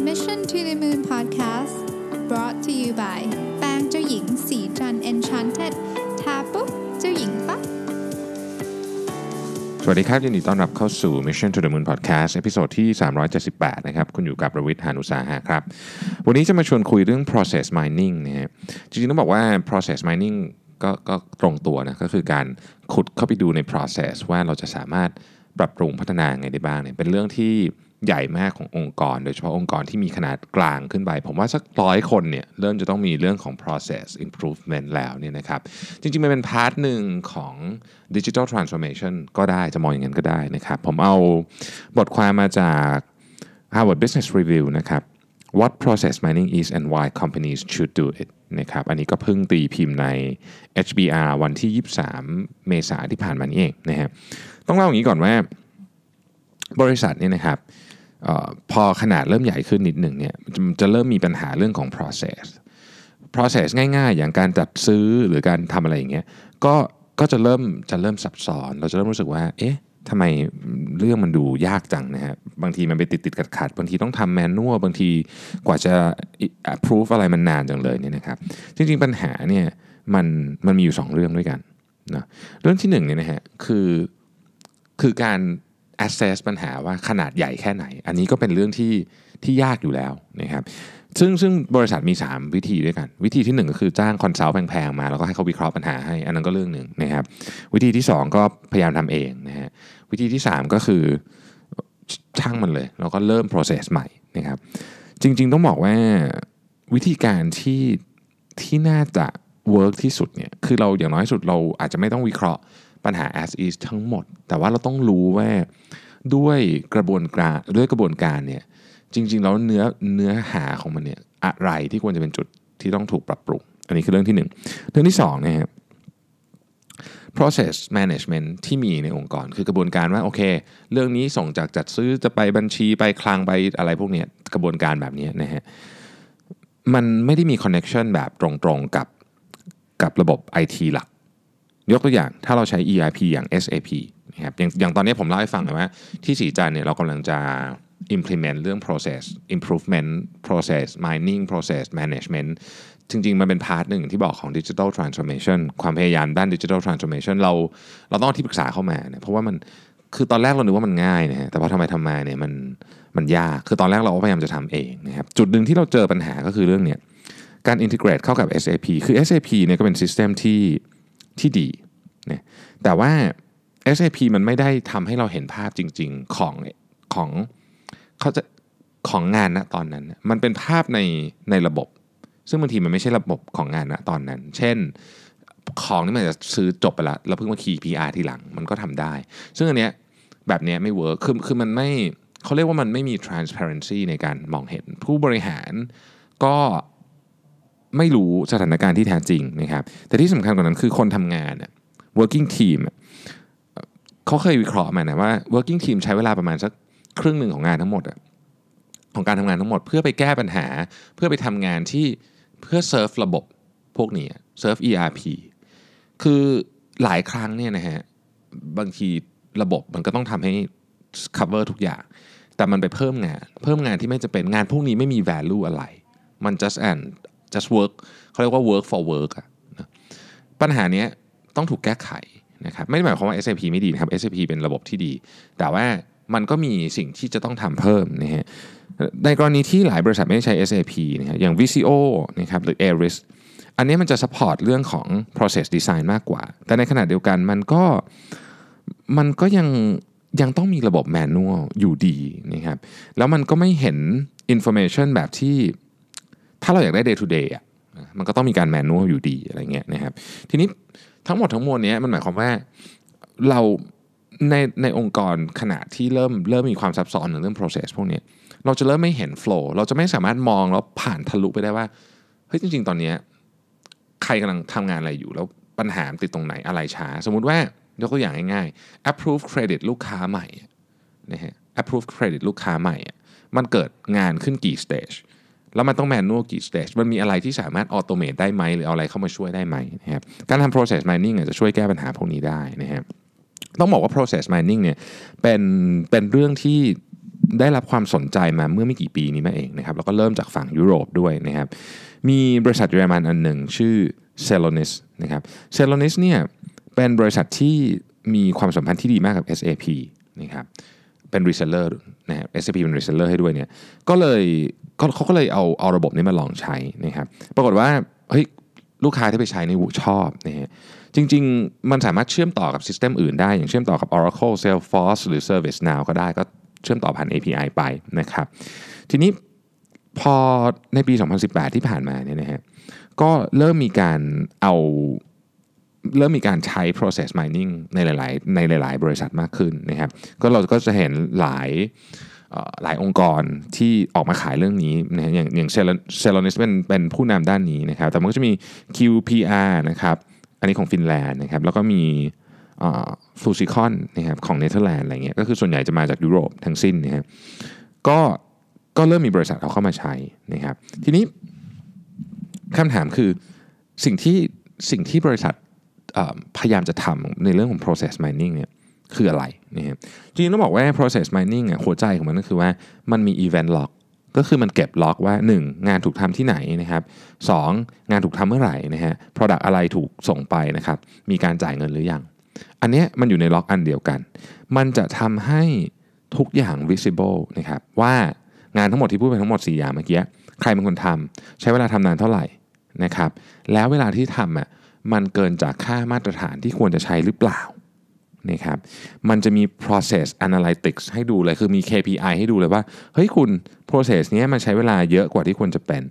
Mission to the Moon Podcast brought to you by แป้งเจ้าหญิงศรีจันทร์ Enchanted ทาปุ๊บเจ้าหญิงปั๊บสวัสดีครับยินดีต้อนรับเข้าสู่ Mission to the Moon Podcast episode ที่ 378 นะครับ คุณอยู่กับประวิทย์หานุสาหะครับ วันนี้จะมาชวนคุยเรื่อง process mining นะฮะจริงๆ ต้องบอกว่า process mining ก็ก็ตรงตัวนะ ก็คือการขุดเข้าไปดูใน process ว่าเราจะสามารถปรับปรุงพัฒนาไงได้บ้างเนี่ยเป็นเรื่องที่ ใหญ่มากขององค์กร โดยเฉพาะองค์กรที่มีขนาดกลางขึ้นไป ผมว่าสักร้อยคนเนี่ยเริ่มจะต้องมีเรื่องของ process improvement แล้วเนี่ยนะครับ จริงๆ มันเป็นพาร์ทหนึ่งของ digital transformation ก็ได้จะมองอย่างนั้นก็ได้นะครับ ผมเอาบทความมาจาก Harvard Business Review นะครับ What process mining is and why companies should do it นะครับอันนี้ก็เพิ่งตีพิมพ์ใน HBR วันที่ 23 เมษาที่ผ่านมานี้เองนะฮะต้องเล่าอย่างนี้ก่อนว่าบริษัทเนี่ยนะครับ พอขนาดเริ่มใหญ่ขึ้นนิดหนึ่งเนี่ยจะจะเริ่มมีปัญหาเรื่องของ process process ง่ายๆ อย่างการจัดซื้อหรือการทำอะไรอย่างเงี้ยก็ก็จะเริ่มจะเริ่มซับซ้อน เราจะเริ่มรู้สึกว่าเอ๊ะทำไมเรื่องมันดูยากจังนะฮะบางทีมันไปติดติดขัดขัดบางทีต้องทำแมนนวลบางทีกว่าจะ approve อะไรมันนานจังเลยเนี่ยนะครับ จริงๆปัญหาเนี่ยมันมันมีอยู่ 2 เรื่องด้วยกันนะเรื่องที่1เนี่ยนะฮะคือคือการ assess ปัญหาว่าขนาดใหญ่แค่ไหน อันนี้ก็เป็นเรื่องที่ที่ยากอยู่แล้วนะครับซึ่งซึ่งบริษัทมี 3 วิธีด้วยกัน วิธีที่ 1 ก็คือจ้าง consult แพงๆ มาแล้วก็ให้เขาวิเคราะห์ปัญหาให้ อันนั้นก็เรื่องหนึ่งนะครับวิธีที่ 2 ก็พยายามทำเองนะฮะวิธีที่ 3 ก็คือช่างมันเลย แล้วก็เริ่ม process ใหม่นะครับจริงๆต้องบอกว่าวิธีการที่ที่น่าจะ work ที่สุดเนี่ยคือเราอย่างน้อยที่สุดเราอาจจะไม่ต้องวิเคราะห์ ปัญหา as is ทั้งหมด แต่ว่าเราต้องรู้ว่าด้วยกระบวนการด้วยกระบวนการเนี่ยจริง ๆ แล้วเนื้อเนื้อหาของมันเนี่ยอะไรที่ควรจะเป็นจุดที่ต้องถูกปรับปรุง อันนี้คือเรื่องที่หนึ่งเรื่องที่สองเนยครับ process management ที่มีในองค์กร คือกระบวนการว่าโอเค เรื่องนี้ส่งจากจัดซื้อจะไปบัญชีไปคลังไปอะไรพวกเนี้ยกระบวนการแบบนี้นะฮะมันไม่ได้มี connection แบบตรงๆกับกับระบบ IT หลัก ยกตัวอย่างถ้าเราใช้ ERP อย่าง SAP นะครับอย่างอย่างตอนนี้ผมเล่าให้ฟังเลยว่าที่ศรีจันทร์เนี่ยเรากำลังจะ implement เรื่อง process improvement process mining process management จริง ๆ มันเป็น part หนึ่งที่บอกของ digital transformation ความพยายามด้าน digital transformation เราเราต้องที่ปรึกษาเข้ามาเนี่ยเพราะว่ามันคือตอนแรกเรานึกว่ามันง่ายนะฮะแต่พอทำไมทำมาเนี่ยมันมันยากคือตอนแรกเราก็พยายามจะทำเองนะครับจุดหนึ่งที่เราเจอปัญหาก็คือเรื่องเนี้ยการ integrate เข้ากับ SAP คือ SAP เนี่ยก็เป็น system ที่ ที่ดีนะแต่ว่า SAP มันไม่ได้ทำให้เราเห็นภาพจริง ๆ ของของเขาจะของงานณตอนนั้น มันเป็นภาพในในระบบ ซึ่งบางทีมันไม่ใช่ระบบของงานณตอนนั้น เช่นของนี่มันจะซื้อจบไปแล้วแล้วเพิ่งมาคีย์ PR ทีหลังมันก็ทำได้ ซึ่งอันเนี้ยแบบเนี้ยไม่เวิร์คคือคือมันไม่เขาเรียกว่ามันไม่มี transparency ในการมองเห็น ผู้บริหารก็ ไม่รู้สถานการณ์ที่แท้จริงนะครับ แต่ที่สำคัญกว่านั้นคือคนทำงานน่ะ working team เขาเคยวิเคราะห์มานะว่า working team ใช้เวลาประมาณสักครึ่งหนึ่งของงานทั้งหมดอะของการทำงานทั้งหมด เพื่อไปแก้ปัญหา เพื่อไปทำงานที่เพื่อเซิร์ฟระบบพวกนี้เซิร์ฟ ERP คือหลายครั้งเนี่ยนะฮะบางทีระบบมันก็ต้องทำให้ cover ทุกอย่าง แต่มันไปเพิ่มงาน เพิ่มงานที่ไม่จะเป็นงานพวกนี้ไม่มี value อะไร มัน just and just work เขาเรียกว่า work for work อะนะปัญหาเนี้ยต้องถูกแก้ไขนะครับไม่ได้หมายความว่า SAP ไม่ดีนะครับ SAP เป็นระบบที่ดี แต่ว่ามันก็มีสิ่งที่จะต้องทำเพิ่มนะฮะในกรณีที่หลายบริษัทไม่ได้ใช้ SAP นะฮะอย่าง VCO นะครับหรือ Aris อันนี้มันจะ support เรื่องของ process design มากกว่า แต่ในขณะเดียวกันมันก็มันก็ยังยังต้องมีระบบ manual อยู่ดีนะครับ แล้วมันก็ไม่เห็น information แบบที่ ถ้าเราอยากได้ day to day อะมันก็ต้องมีการ manual อยู่ดีอะไรเงี้ยนะครับ ทีนี้ทั้งหมดทั้งมวลเนี้ยมันหมายความว่าเราในในองค์กรขณะที่เริ่มเริ่มมีความซับซ้อนในเรื่อง process พวกเนี้ยเราจะเริ่มไม่เห็น flow เราจะไม่สามารถมองแล้วผ่านทะลุไปได้ว่าเฮ้ยจริง ๆ ตอนเนี้ยใครกำลังทำงานอะไรอยู่ แล้วปัญหาติดตรงไหนอะไรช้า สมมุติว่ายกตัวอย่างง่ายๆ approve credit ลูกค้าใหม่นะฮะ approve credit ลูกค้าใหม่อะมันเกิดงานขึ้นกี่ stage แล้วมันต้องแมนนวลกี่ stage มันมีอะไรที่สามารถออโตเมตได้ไหมหรือเอาอะไรเข้ามาช่วยได้ไหมนะครับการทำ process mining จจะช่วยแก้ปัญหาพวกนี้ได้นะครับต้องบอกว่า process mining เนี่ยเป็นเป็นเรื่องที่ได้รับความสนใจมาเมื่อไม่กี่ปีนี้มาเองนะครับแล้วก็เริ่มจากฝั่งยุโรปด้วยนะครับมีบริษัทเยอรมันอันหนึ่งชื่อ c e l o n i s นะครับ c e l o n i s เนี่ยเป็นบริษัทที่มีความสัมพันธ์ที่ดีมากกับ SAP นะครับ เป็น reseller นะครับ SAP เป็น reseller ให้ด้วยเนี่ยก็เลยเขาก็เลยเอาเอาระบบนี้มาลองใช้นะครับปรากฏว่าเฮ้ยลูกค้าที่ไปใช้ในวูชอบนะฮะจริง ๆ มันสามารถเชื่อมต่อกับซิสเต็มอื่นได้ อย่างเชื่อมต่อกับ Oracle Salesforce หรือ ServiceNow ก็ได้ก็เชื่อมต่อผ่าน API ไปนะครับทีนี้พอในปี 2018 ที่ผ่านมาเนี่ยนะฮะก็เริ่มมีการเอา เริ่มมีการใช้ process mining ในหลาย ๆ ในหลาย ๆ บริษัทมากขึ้นนะครับ ก็เราก็จะเห็นหลายหลายองค์กรที่ออกมาขายเรื่องนี้นะอย่างอย่าง Celonis เป็นเป็นผู้นำด้านนี้นะครับ แต่มันก็จะมี QPR นะครับ อันนี้ของฟินแลนด์นะครับ แล้วก็มี Fluxicon นะครับของเนเธอร์แลนด์อะไรเงี้ย ก็คือส่วนใหญ่จะมาจากยุโรปทั้งสิ้นนะครับก็ก็เริ่มมีบริษัทเอาเข้ามาใช้นะครับ ทีนี้คำถามคือสิ่งที่สิ่งที่บริษัท พยายามจะทำในเรื่องของ process mining เนี่ยคืออะไรนะครับจริงๆต้องบอกว่า process mining อะหัวใจของมันก็คือว่ามันมี event log ก็คือมันเก็บล็อกว่า 1. งานถูกทำที่ไหนนะครับ 2. งานถูกทำเมื่อไหร่นะฮะ product อะไรถูกส่งไปนะครับ มีการจ่ายเงินหรือยัง อันนี้มันอยู่ในล็อกอันเดียวกัน มันจะทำให้ทุกอย่าง visible นะครับว่างานทั้งหมดที่พูดไปทั้งหมด 4 อย่างเมื่อกี้ใครเป็นคนทำใช้เวลาทำนานเท่าไหร่นะครับ แล้วเวลาที่ทำอะ มันเกินจากค่ามาตรฐานที่ควรจะใช้หรือเปล่านะครับมันจะมี process analytics ให้ดูเลยคือมี KPI ให้ดูเลยว่า เฮ้ยคุณ process นี้มันใช้เวลาเยอะกว่าที่ควรจะเป็น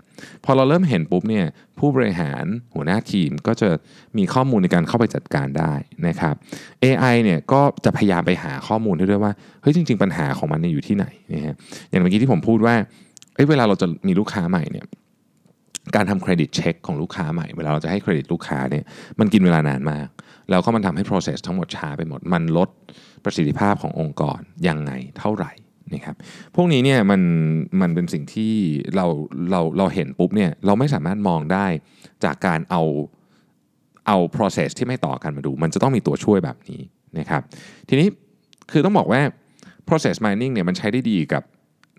พอเราเริ่มเห็นปุ๊บเนี่ยผู้บริหารหัวหน้าทีมก็จะมีข้อมูลในการเข้าไปจัดการได้นะครับ AI เนี่ยก็จะพยายามไปหาข้อมูลด้วยว่า เฮ้ยจริง ๆ ปัญหาของมันอยู่ที่ไหนนะฮะอย่างเมื่อกี้ที่ผมพูดว่าเอ้ยเวลาเราจะมีลูกค้าใหม่เนี่ย การทำเครดิตเช็คของลูกค้าใหม่ เวลาเราจะให้เครดิตลูกค้าเนี่ยมันกินเวลานานมาก แล้วก็มันทำให้ process ทั้งหมดช้าไปหมด มันลดประสิทธิภาพขององค์กรยังไงเท่าไหร่นะครับพวกนี้เนี่ยมันมันเป็นสิ่งที่เราเราเราเห็นปุ๊บเนี่ยเราไม่สามารถมองได้จากการเอาเอา process ที่ไม่ต่อกันมาดู มันจะต้องมีตัวช่วยแบบนี้นะครับทีนี้คือต้องบอกว่า process mining เนี่ยมันใช้ได้ดีกับ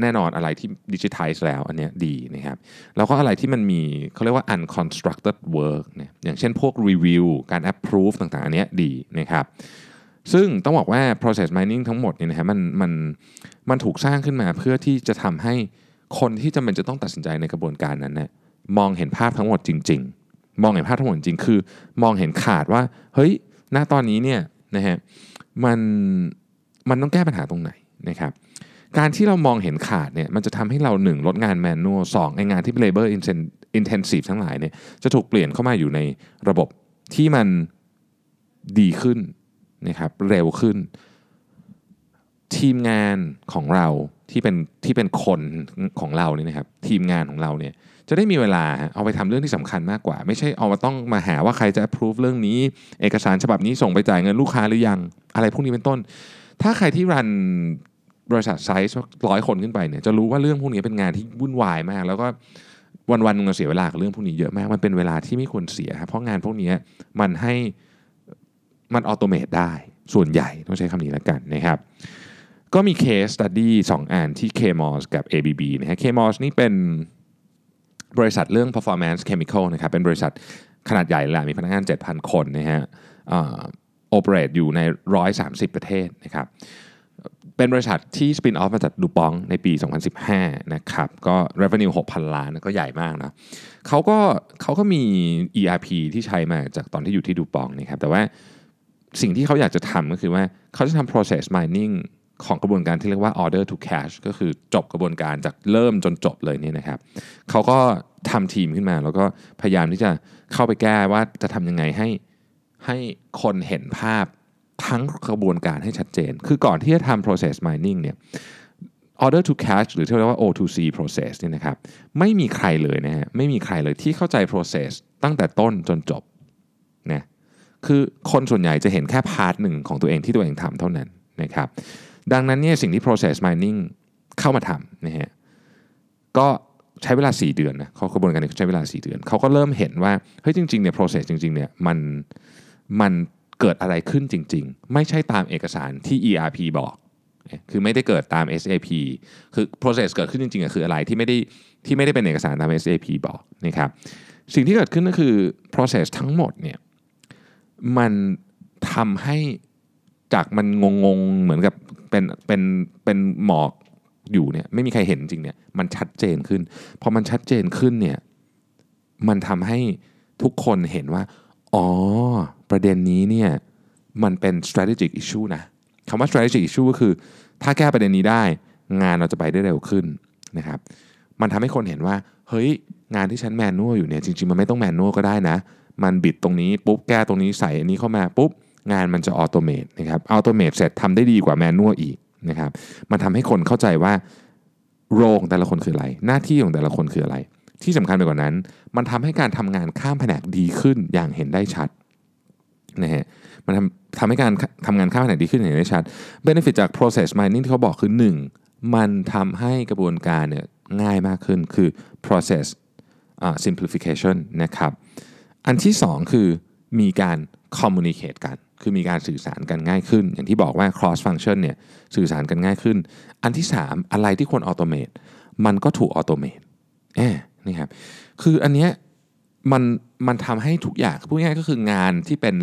แน่นอนอะไรที่ดิจิทัลแล้วอันนี้ดีนะครับแล้วก็อะไรที่มันมีเขาเรียกว่า unconstructed work เนี่ยอย่างเช่นพวก review การ approve ต่างๆ อันนี้ดีนะครับซึ่งต้องบอกว่า process mining ทั้งหมดเนี่ยนะฮะมันมันมันถูกสร้างขึ้นมาเพื่อที่จะทำให้คนที่จำเป็นจะต้องตัดสินใจในกระบวนการนั้นเนี่ยมองเห็นภาพทั้งหมดจริง ๆ มองเห็นภาพทั้งหมดจริงคือ มองเห็นขาดว่าเฮ้ยณตอนนี้เนี่ยนะฮะมันมันต้องแก้ปัญหาตรงไหนนะครับ การที่เรามองเห็นขาดเนี่ยมันจะทำให้เราหนึ่งลดงานแมนนวลสองไองานที่เป็น labor intensive ทั้งหลายเนี่ยจะถูกเปลี่ยนเข้ามาอยู่ในระบบที่มันดีขึ้นนะครับเร็วขึ้น ทีมงานของเราที่เป็นที่เป็นคนของเราเนี่ยนะครับทีมงานของเราเนี่ยจะได้มีเวลาเอาไปทำเรื่องที่สำคัญมากกว่า ไม่ใช่เอามาต้องมาหาว่าใครจะ approve เรื่องนี้ เอกสารฉบับนี้ส่งไปจ่ายเงินลูกค้าหรือยัง อะไรพวกนี้เป็นต้น ถ้าใครที่ run บริษัทไซส์ร้อยคนขึ้นไปเนี่ยจะรู้ว่าเรื่องพวกนี้เป็นงานที่วุ่นวายมาก แล้วก็วันๆเราเสียเวลากับเรื่องพวกนี้เยอะมาก มันเป็นเวลาที่ไม่ควรเสียครับเพราะงานพวกนี้มันให้มัน automate ได้ส่วนใหญ่ต้องใช้คำนี้แล้วกันนะครับก็มี case study สองอันที่ KMOS กับ ABB นะฮะ KMOS นี่เป็นบริษัทเรื่อง performance chemical นะครับเป็นบริษัทขนาดใหญ่แหละมีพนักงาน 7,000 คนนะฮะโอเปเรตอยู่ใน 130 ประเทศนะครับ เป็นบริษัทที่สปินออฟมาจากดูปองในปี 2015 นะครับ ก็ revenue 6,000 ล้านก็ใหญ่มากนะเขาก็เขาก็มี ERP ที่ใช้มาจากตอนที่อยู่ที่ดูปองนะครับ แต่ว่าสิ่งที่เขาอยากจะทำก็คือว่าเขาจะทำ process mining ของกระบวนการที่เรียกว่า order to cash ก็คือจบกระบวนการจากเริ่มจนจบเลยนี่นะครับ เขาก็ทำทีมขึ้นมา แล้วก็พยายามที่จะเข้าไปแก้ว่าจะทำยังไงให้ให้คนเห็นภาพ ทั้งกระบวนการให้ชัดเจน คือก่อนที่จะทำ process mining เนี่ย order to cash หรือที่เรียกว่า O2C process เนี่ยนะครับไม่มีใครเลยนะฮะไม่มีใครเลยที่เข้าใจ process ตั้งแต่ต้นจนจบนะคือคนส่วนใหญ่จะเห็นแค่ part หนึ่งของตัวเองที่ตัวเองทำเท่านั้นนะครับดังนั้นเนี่ยสิ่งที่ process mining เข้ามาทำนะฮะก็ใช้เวลา 4 เดือนนะเขากระบวนการนี้ใช้เวลา 4 เดือน เขาก็เริ่มเห็นว่าเฮ้ยจริงๆเนี่ย process จริงๆเนี่ยมันมัน เกิดอะไรขึ้นจริง ๆ ไม่ใช่ตามเอกสารที่ ERP บอก คือไม่ได้เกิดตาม SAP คือ process เกิดขึ้นจริงๆคืออะไรที่ไม่ได้ที่ไม่ได้เป็นเอกสารตาม SAP บอกนะครับสิ่งที่เกิดขึ้นก็คือ process ทั้งหมดเนี่ยมันทำให้จากมันงงๆ เหมือนกับเป็นเป็นเป็นหมอกอยู่เนี่ยไม่มีใครเห็นจริงเนี่ยมันชัดเจนขึ้นพอมันชัดเจนขึ้นเนี่ยมันทำให้ทุกคนเห็นว่า อ๋อ ประเด็นนี้เนี่ยมันเป็น strategic issue นะคำว่า strategic issue ก็คือ ถ้าแก้ประเด็นนี้ได้ งานเราจะไปได้เร็วขึ้นนะครับ มันทำให้คนเห็นว่า เฮ้ย งานที่ฉันแมนนวลอยู่เนี่ยจริง ๆ มันไม่ต้องแมนนวลก็ได้นะ มันบิดตรงนี้ปุ๊บแก้ตรงนี้ใส่อันนี้เข้ามาปุ๊บงานมันจะ automate นะครับ automate เสร็จทำได้ดีกว่า manual อีกนะครับ มันทำให้คนเข้าใจว่าโรงแต่ละคนคืออะไร หน้าที่ของแต่ละคนคืออะไร ที่สำคัญไปกว่านั้น มันทำให้การทำงานข้ามแผนกดีขึ้นอย่างเห็นได้ชัดนะฮะมันทำทำให้การทำงานข้ามแผนกดีขึ้นอย่างเห็นได้ชัด benefit จาก process mining ที่เขาบอกคือ 1. มันทำให้กระบวนการเนี่ยง่ายมากขึ้นคือ process uh, simplification นะครับ อันที่ 2 คือมีการ communicate กัน คือมีการสื่อสารกันง่ายขึ้น อย่างที่บอกว่า cross function เนี่ยสื่อสารกันง่ายขึ้น อันที่ 3 อะไรที่ควร automate มันก็ถูก automate แอบ นี่ครับคืออันเนี้ยมันมันทำให้ทุกอย่างพูดง่ายก็คืองานที่เป็น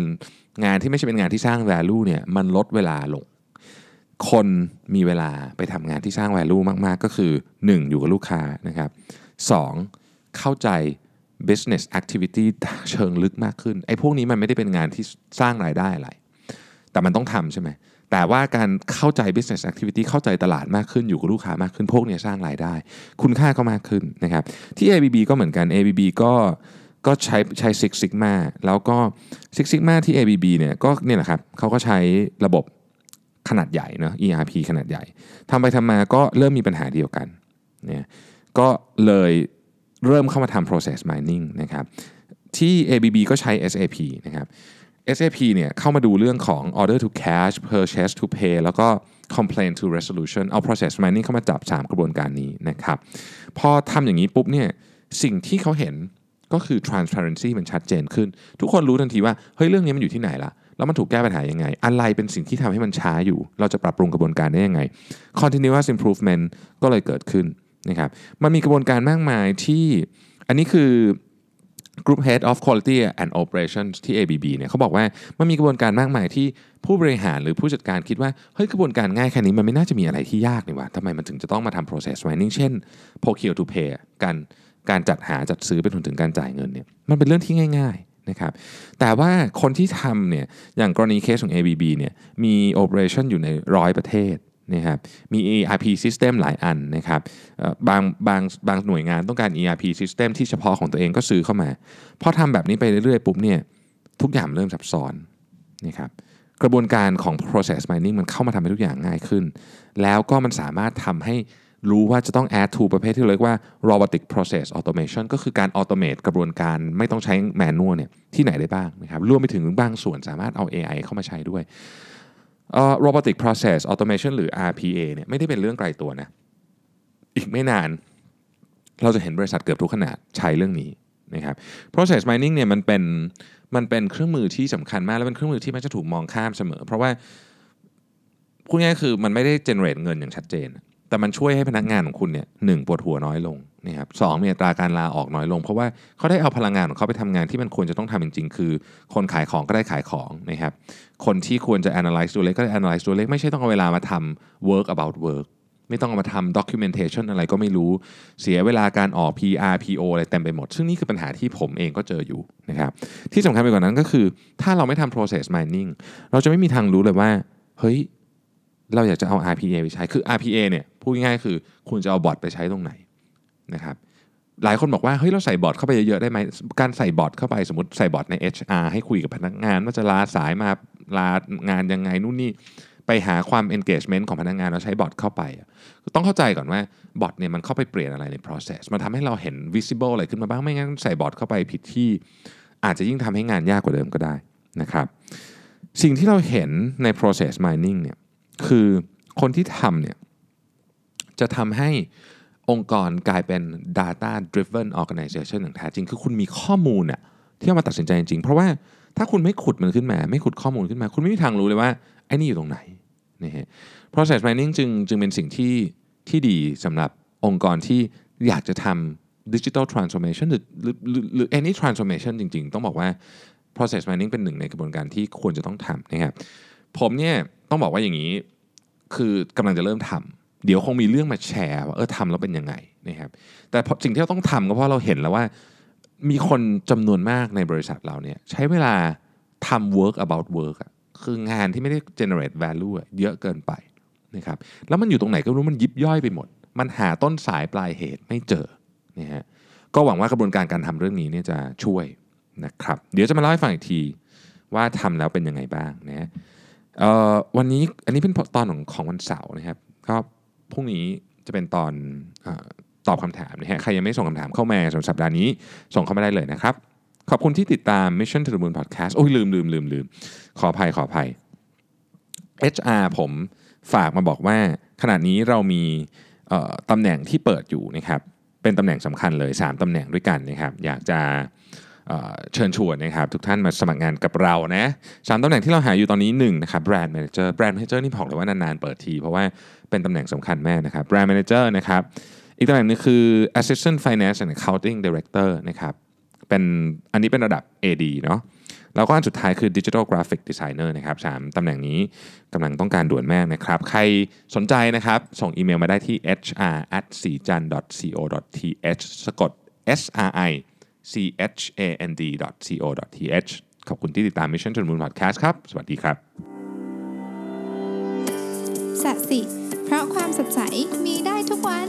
งานที่ไม่ใช่เป็นงานที่สร้าง value เนี่ยมันลดเวลาลง คนมีเวลาไปทำงานที่สร้าง value มาก ๆ ก็คือ 1. อยู่กับลูกค้านะครับ 2. เข้าใจ business activity เชิงลึกมากขึ้นไอ้พวกนี้มันไม่ได้เป็นงานที่สร้างรายได้อะไร แต่มันต้องทำใช่ไหม แต่ว่าการเข้าใจ business activity เข้าใจตลาดมากขึ้นอยู่กับลูกค้ามากขึ้น พวกนี้สร้างรายได้ คุณค่าก็มากขึ้นนะครับที่ ABB ก็เหมือนกัน ABB ก็ก็ใช้ใช้ Six Sigma แล้วก็ Six Sigma ที่ ABB เนี่ยก็เนี่ยแหละครับเขาก็ใช้ระบบขนาดใหญ่เนาะ ERP ขนาดใหญ่ทำไปทำมาก็เริ่มมีปัญหาเดียวกันเนี่ยก็เลยเริ่มเข้ามาทำ process mining นะครับที่ ABB ก็ใช้ SAP นะครับ SAP เนี่ยเข้ามาดูเรื่องของ order to cash purchase to pay แล้วก็ complaint to resolution เอา process mining เข้ามาจับ 3 กระบวนการนี้นะครับ พอทำอย่างนี้ปุ๊บเนี่ยสิ่งที่เขาเห็นก็คือ transparency มันชัดเจนขึ้น ทุกคนรู้ทันทีว่า เฮ้ย เรื่องนี้มันอยู่ที่ไหนละแล้วมันถูกแก้ปัญหายังไง อะไรเป็นสิ่งที่ทำให้มันช้าอยู่ เราจะปรับปรุงกระบวนการได้ยังไง continuous improvement ก็เลยเกิดขึ้นนะครับ มันมีกระบวนการมากมายที่ อันนี้คือ Group Head of Quality and Operations ที่ ABB เนี่ยเขาบอกว่ามันมีกระบวนการมากมายที่ผู้บริหารหรือผู้จัดการคิดว่าเฮ้ยกระบวนการง่ายแค่นี้มันไม่น่าจะมีอะไรที่ยากนี่วะทำไมมันถึงจะต้องมาทำ process mining เช่น procure to pay การการจัดหาจัดซื้อไปถึงการจ่ายเงินเนี่ยมันเป็นเรื่องที่ง่ายๆนะครับแต่ว่าคนที่ทำเนี่ยอย่างกรณีเคสของ ABB เนี่ยมี operation อยู่ในร้อยประเทศ นะครับมี ERP system หลายอันนะครับบางบางบางหน่วยงานต้องการ ERP system ที่เฉพาะของตัวเองก็ซื้อเข้ามาพอทำแบบนี้ไปเรื่อยๆปุ๊บเนี่ยทุกอย่างเริ่มซับซ้อนนะครับกระบวนการของ process mining มันเข้ามาทำให้ทุกอย่างง่ายขึ้น แล้วก็มันสามารถทำให้รู้ว่าจะต้อง add to ประเภทที่เรียกว่า robotic process automation ก็คือการ automate กระบวนการไม่ต้องใช้ manual เนี่ยที่ไหนได้บ้างนะครับรวมไปถึงบางส่วนสามารถเอา AI เข้ามาใช้ด้วย uh, robotic process automation หรือ RPA เนี่ยไม่ได้เป็นเรื่องไกลตัวนะ อีกไม่นาน เราจะเห็นบริษัทเกือบทุกขนาดใช้เรื่องนี้นะครับ process mining เนี่ยมันเป็นมันเป็นเครื่องมือที่สำคัญมาก และเป็นเครื่องมือที่มักจะถูกมองข้ามเสมอ เพราะว่าพูดง่ายคือมันไม่ได้ generate เงินอย่างชัดเจน แต่มันช่วยให้พนักงานของคุณเนี่ยหนึ่งปวดหัวน้อยลง นะครับสองมีอัตราการลาออกน้อยลง เพราะว่าเขาได้เอาพลังงานของเขาไปทำงานที่มันควรจะต้องทำจริงๆ คือ คนขายของก็ได้ขายของนะครับคนที่ควรจะ analyze ตัวเลขก็ได้ analyze ตัวเลขไม่ใช่ต้องเอาเวลามาทำ work about work ไม่ต้องเอามาทำ documentation อะไรก็ไม่รู้เสียเวลาการออก PR PO อะไรเต็มไปหมด ซึ่งนี่คือปัญหาที่ผมเองก็เจออยู่นะครับที่สำคัญไปกว่านั้นก็คือ ถ้าเราไม่ทำ process mining เราจะไม่มีทางรู้เลยว่า เฮ้ย เราอยากจะเอา RPA ไปใช้คือ RPA เนี่ยพูดง่ายๆคือ คุณจะเอาบอทไปใช้ตรงไหน นะครับหลายคนบอกว่าเฮ้ยเราใส่บอทเข้าไปเยอะๆได้ไหมการใส่บอทเข้าไปสมมติใส่บอทใน HR ให้คุยกับพนักงานว่าจะลาสายมาลางานยังไงนู่นนี่ไปหาความ engagement ของพนักงานแล้วใช้บอทเข้าไป ต้องเข้าใจก่อนว่าบอทเนี่ยมันเข้าไปเปลี่ยนอะไรใน process มันทำให้เราเห็น visible อะไรขึ้นมาบ้างไม่งั้นใส่บอทเข้าไปผิดที่ อาจจะยิ่งทำให้งานยากกว่าเดิมก็ได้นะครับสิ่งที่เราเห็นใน process mining เนี่ยคือคนที่ทำเนี่ยจะทำให้ องค์กรกลายเป็น data driven organization อย่างแท้จริง คือคุณมีข้อมูลน่ยที่เอามาตัดสินใจจริง เพราะว่าถ้าคุณไม่ขุดมันขึ้นมา ไม่ขุดข้อมูลขึ้นมา คุณไม่มีทางรู้เลยว่าไอ้นี่อยู่ตรงไหนนะฮะ process mining จึงจึงเป็นสิ่งที่ที่ดีสำหรับองค์กรที่อยากจะทำ digital transformation หรือหรือหรือหรือ any transformation จริง ๆ ต้องบอกว่า process mining เป็นหนึ่งในกระบวนการที่ควรจะต้องทำนะครับผมเนี่ยต้องบอกว่าอย่างนี้คือกำลังจะเริ่มทำ เดี๋ยวคงมีเรื่องมาแชร์ว่าเออทำแล้วเป็นยังไงนะครับแต่สิ่งที่เราต้องทำก็เพราะเราเห็นแล้วว่า มีคนจำนวนมากในบริษัทเราเนี่ยใช้เวลาทำ work about work อะคืองานที่ไม่ได้ generate value เยอะเกินไปนะครับแล้วมันอยู่ตรงไหนก็รู้มันยิบย่อยไปหมด มันหาต้นสายปลายเหตุไม่เจอนะฮะก็หวังว่ากระบวนการการทำเรื่องนี้เนี่ยจะช่วยนะครับเดี๋ยวจะมาเล่าให้ฟังอีกทีว่าทำแล้วเป็นยังไงบ้างนะวันนี้อันนี้เป็นตอนของของวันเสาร์นะครับก็ พรุ่งนี้จะเป็นตอนอตอบคำถามนะฮะใครยังไม่ส่งคำถามเข้ามาสำหรับสัปดาห์นี้ ส่งเข้ามาได้เลยนะครับ ขอบคุณที่ติดตาม Mission to the Moon Podcast โอ้ยลืมลืมลืมลืมขออภัยขออภัย HR ผมฝากมาบอกว่าขณะนี้เรามีตำแหน่งที่เปิดอยู่นะครับเป็นตำแหน่งสำคัญเลย 3ตำแหน่งด้วยกันนะครับ อยากจะ เชิญชวนนะครับทุกท่านมาสมัครงานกับเรานะสามตำแหน่งที่เราหาอยู่ตอนนี้1นะครับ Brand Manager Brand Manager นี่บอกเลยว่านานๆเปิดที เพราะว่าเป็นตำแหน่งสำคัญแม่นะครับ Brand Manager นะครับอีกตำแหน่งหนึงคือ Assistant Finance and Accounting Director นะครับเป็นอันนี้เป็นระดับ AD เนาะแล้วก็อันสุดท้ายคือ Digital Graphic Designer นะครับสามตำแหน่งนี้กำลังต้องการด่วนมากนะครับ ใครสนใจนะครับ ส่งอีเมลมาได้ที่ hr at s i j a n co th สะกด sri c h a n d co th ขอบคุณที่ติดตาม Mission to the Moon Podcast ครับ สวัสดีครับสัสิ เพราะความสดใสมีได้ทุกวัน